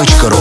Точка ру.